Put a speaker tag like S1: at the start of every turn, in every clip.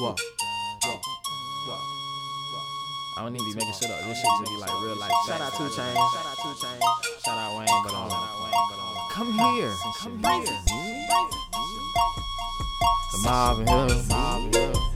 S1: Whoa. I don't even be making shit up. This shit just be like real life. Shout out 2 Chainz. Shout out 2 Chainz. Shout out Wayne, but um, come here, come here. The Marvin Hill, Marvin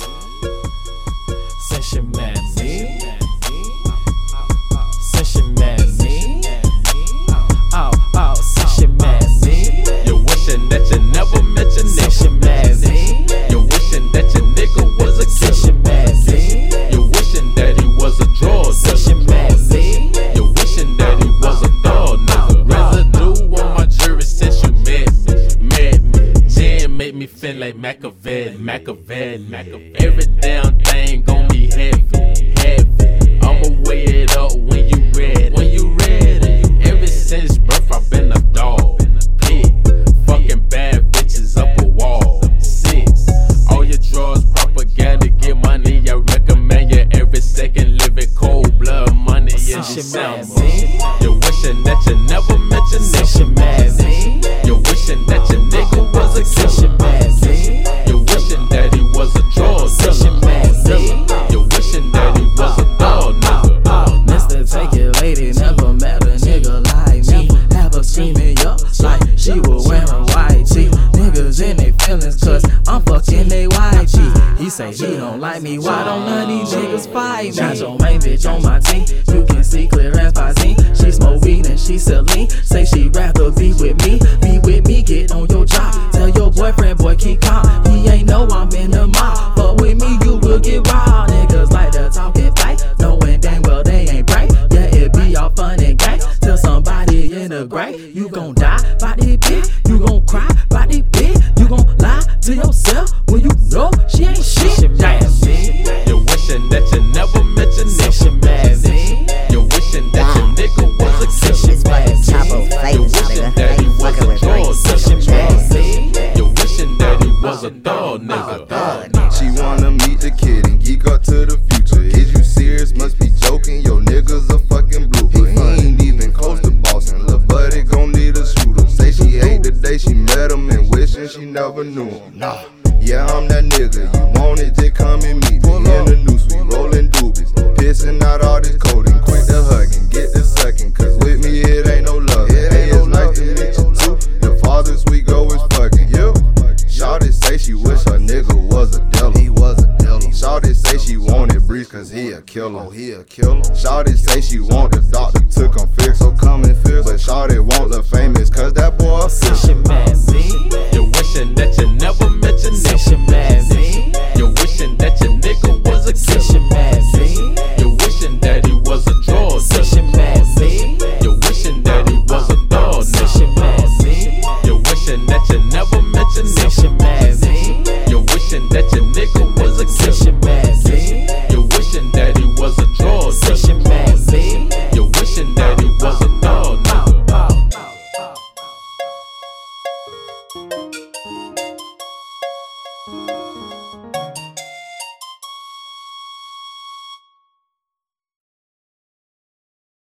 S2: like Machiavelli, Machiavelli, Machiavelli. Every damn thing gon' be heavy, heavy. I'ma weigh it up when you ready, when you ready. Ever since birth I've been a dog, pig, fucking bad bitches up a wall. Six, all your drugs, propaganda, get money. I recommend you every second live it cold blood money in December.
S1: met me.
S2: You wishing that you never met your nigga.
S1: met me,
S2: You wishing that your nigga was a killer.
S1: Say she don't like me, why don't none of these niggas fight me? Got your main bitch on my team, you can see clear as Visine. She smoke weed and she sell lean. Say she rather be with me, be with me, get on your job. Tell your boyfriend, boy, keep calm. He ain't know I'm in the mob, but with me you will get wild. Niggas like to talk and fight, knowing dang well they ain't right. Yeah, it be all fun and games till somebody in the grave. You gon' die by this bitch, you gon' cry by this bitch, gon' lie to yourself when you know she ain't shit. Damn,
S2: You wishing that you never met your
S1: since you
S2: nigga.
S1: me,
S2: You wishing that your nigga was a
S1: since
S2: killer.
S1: you met me,
S2: You
S3: face,
S2: wishing that he was a
S3: with
S2: drug
S3: brains.
S1: since you
S2: dealer.
S1: met me.
S2: You wishing that he was a dog nigga.
S4: She wanna meet the kid and geek up to the future. Is you serious? Must be joking. Yo, niggas a fucking blooper. Never knew him. Nah. Yeah, I'm that nigga. You want it, just come and meet me. In the noose, we rolling doobies. Pissing out all this codeine. Quit the hugging, get the sucking. Cause with me, it ain't no love. Hey, it's nice to meet you too. The farthest we go is fucking. Yep. Shawty say she wish her nigga was a dealer. He was a dealer. Shawty say she wanted Breeze cause he a killer. Oh, he a killer. Shawty say she want the doctor to come fix. So come and fix. But Shawty want the famous cause that boy a
S1: Since
S2: wishing never met your
S1: since